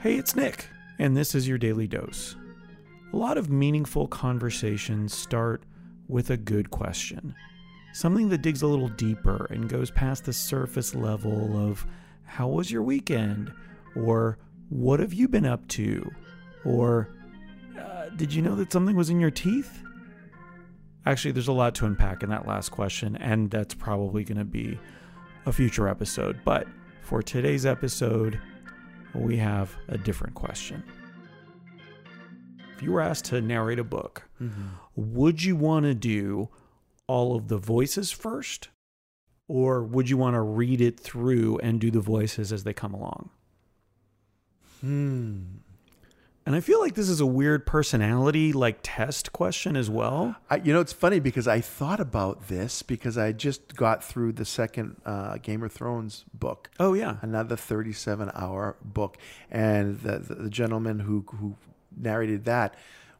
Hey, it's Nick, and this is your daily dose. A lot of meaningful conversations start with a good question. Something that digs a little deeper and goes past the surface level of how was your weekend? Or what have you been up to? Or uh, did you know that something was in your teeth? Actually, there's a lot to unpack in that last question, and that's probably going to be a future episode. But for today's episode, we have a different question. If you were asked to narrate a book, would you want to do all of the voices first? Or would you want to read it through and do the voices as they come along? Hmm. And I feel like this is a weird personality like test question as well. I, you know, it's funny because I thought about this because I just got through the second uh, Game of Thrones book. Oh yeah. Another 37 hour book. And the, the, the gentleman who, who narrated that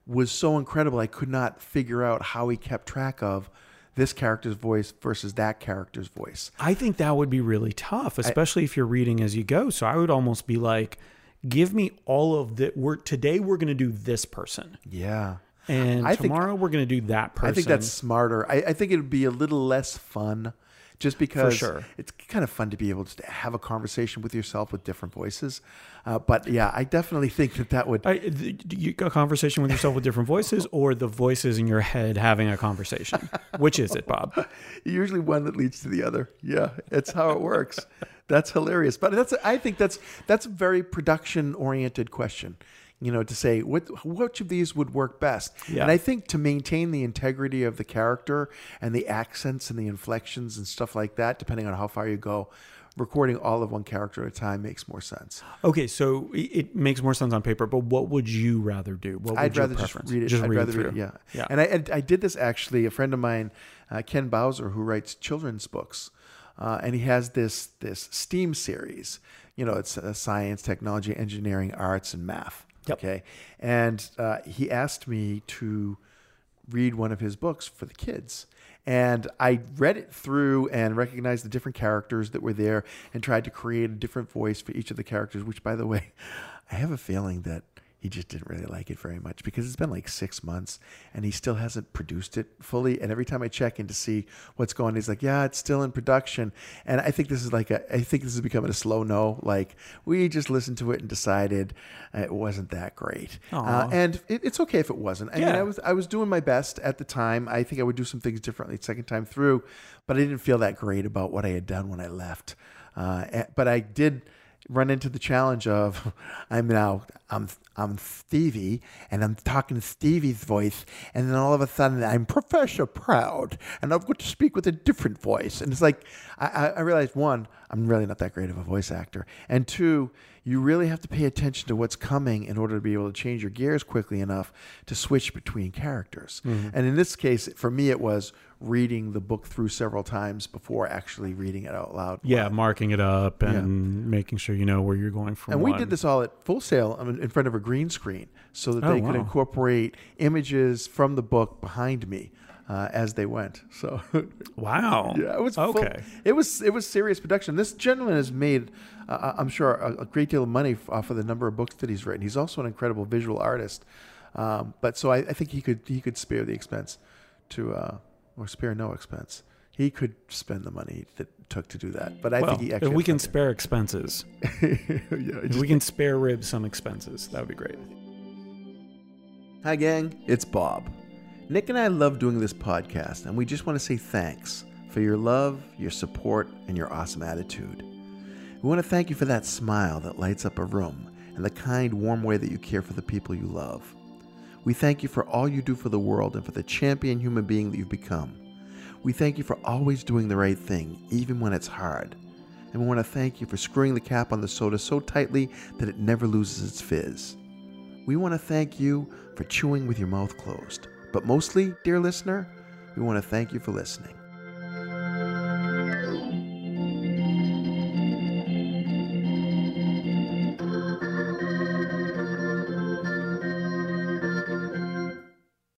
was so incredible. I could not figure out how he kept track of this character's voice versus that character's voice. I think that would be really tough, especially if you're reading as you go. So I would almost be like, give me all of the we're today we're going to do this person. Yeah. And I think- tomorrow we're going to do that person. I think that's smarter. I, I think it would be a little less fun just because sure. it's kind of fun to be able to have a conversation with yourself with different voices. Uh, but yeah, I definitely think that that would. I, you, a conversation with yourself with different voices, or the voices in your head having a conversation. Which is it, Bob? usually one that leads to the other. Yeah, it's how it works. That's hilarious. But that's I think that's that's a very production oriented question. You know, to say what which of these would work best. Yeah. And I think to maintain the integrity of the character and the accents and the inflections and stuff like that, depending on how far you go, recording all of one character at a time makes more sense. Okay, so it- it makes more sense on paper, but what would you rather do? What would I'd your rather just read it. I'd rather read it. through. Yeah, yeah. And I, I did this actually. A friend of mine, uh, Ken Bowser, who writes children's books, uh, and he has this this STEAM series. You know, it's uh, science, technology, engineering, arts, and math. Yep. Okay, and uh, he asked me to read one of his books for the kids. And I read it through and recognized the different characters that were there and tried to create a different voice for each of the characters, which, by the way, I have a feeling that he just didn't really like it very much because it's been like six months and he still hasn't produced it fully. And every time I check in to see what's going on, he's like, yeah, it's still in production. And I think this is like, a, I think this is becoming a slow no. Like, we just listened to it and decided uh, it wasn't that great. Uh, and it, it's okay if it wasn't. I mean, I was I was doing my best at the time. I think I would do some things differently second time through, but I didn't feel that great about what I had done when I left. Uh, but I did run into the challenge of I'm now I'm I'm Stevie and I'm talking Stevie's voice, and then all of a sudden I'm Professor Proud, and I've got to speak with a different voice, and it's like I, I I realized one I'm really not that great of a voice actor, and two you really have to pay attention to what's coming in order to be able to change your gears quickly enough to switch between characters. Mm-hmm. And in this case, for me, it was reading the book through several times before actually reading it out loud. yeah, marking it up and making sure you know where you're going from. And we one. did this all at Full Sail in front of a green screen so that Oh, they could incorporate images from the book behind me. Uh, as they went, so Wow. yeah, it was full- okay. it was it was serious production. This gentleman has made, uh, I'm sure, a, a great deal of money off of the number of books that he's written. He's also an incredible visual artist, um, but so I, I think he could he could spare the expense to uh, or spare no expense. He could spend the money that it took to do that. But I well, think he if we can spare expenses, yeah, if we can spare ribs some expenses, that would be great. Hi, gang. It's Bob. Nick and I love doing this podcast, and we just want to say thanks for your love, your support, and your awesome attitude. We want to thank you for that smile that lights up a room and the kind, warm way that you care for the people you love. We thank you for all you do for the world and for the champion human being that you've become. We thank you for always doing the right thing, even when it's hard. And we want to thank you for screwing the cap on the soda so tightly that it never loses its fizz. We want to thank you for chewing with your mouth closed. But mostly, dear listener, we want to thank you for listening.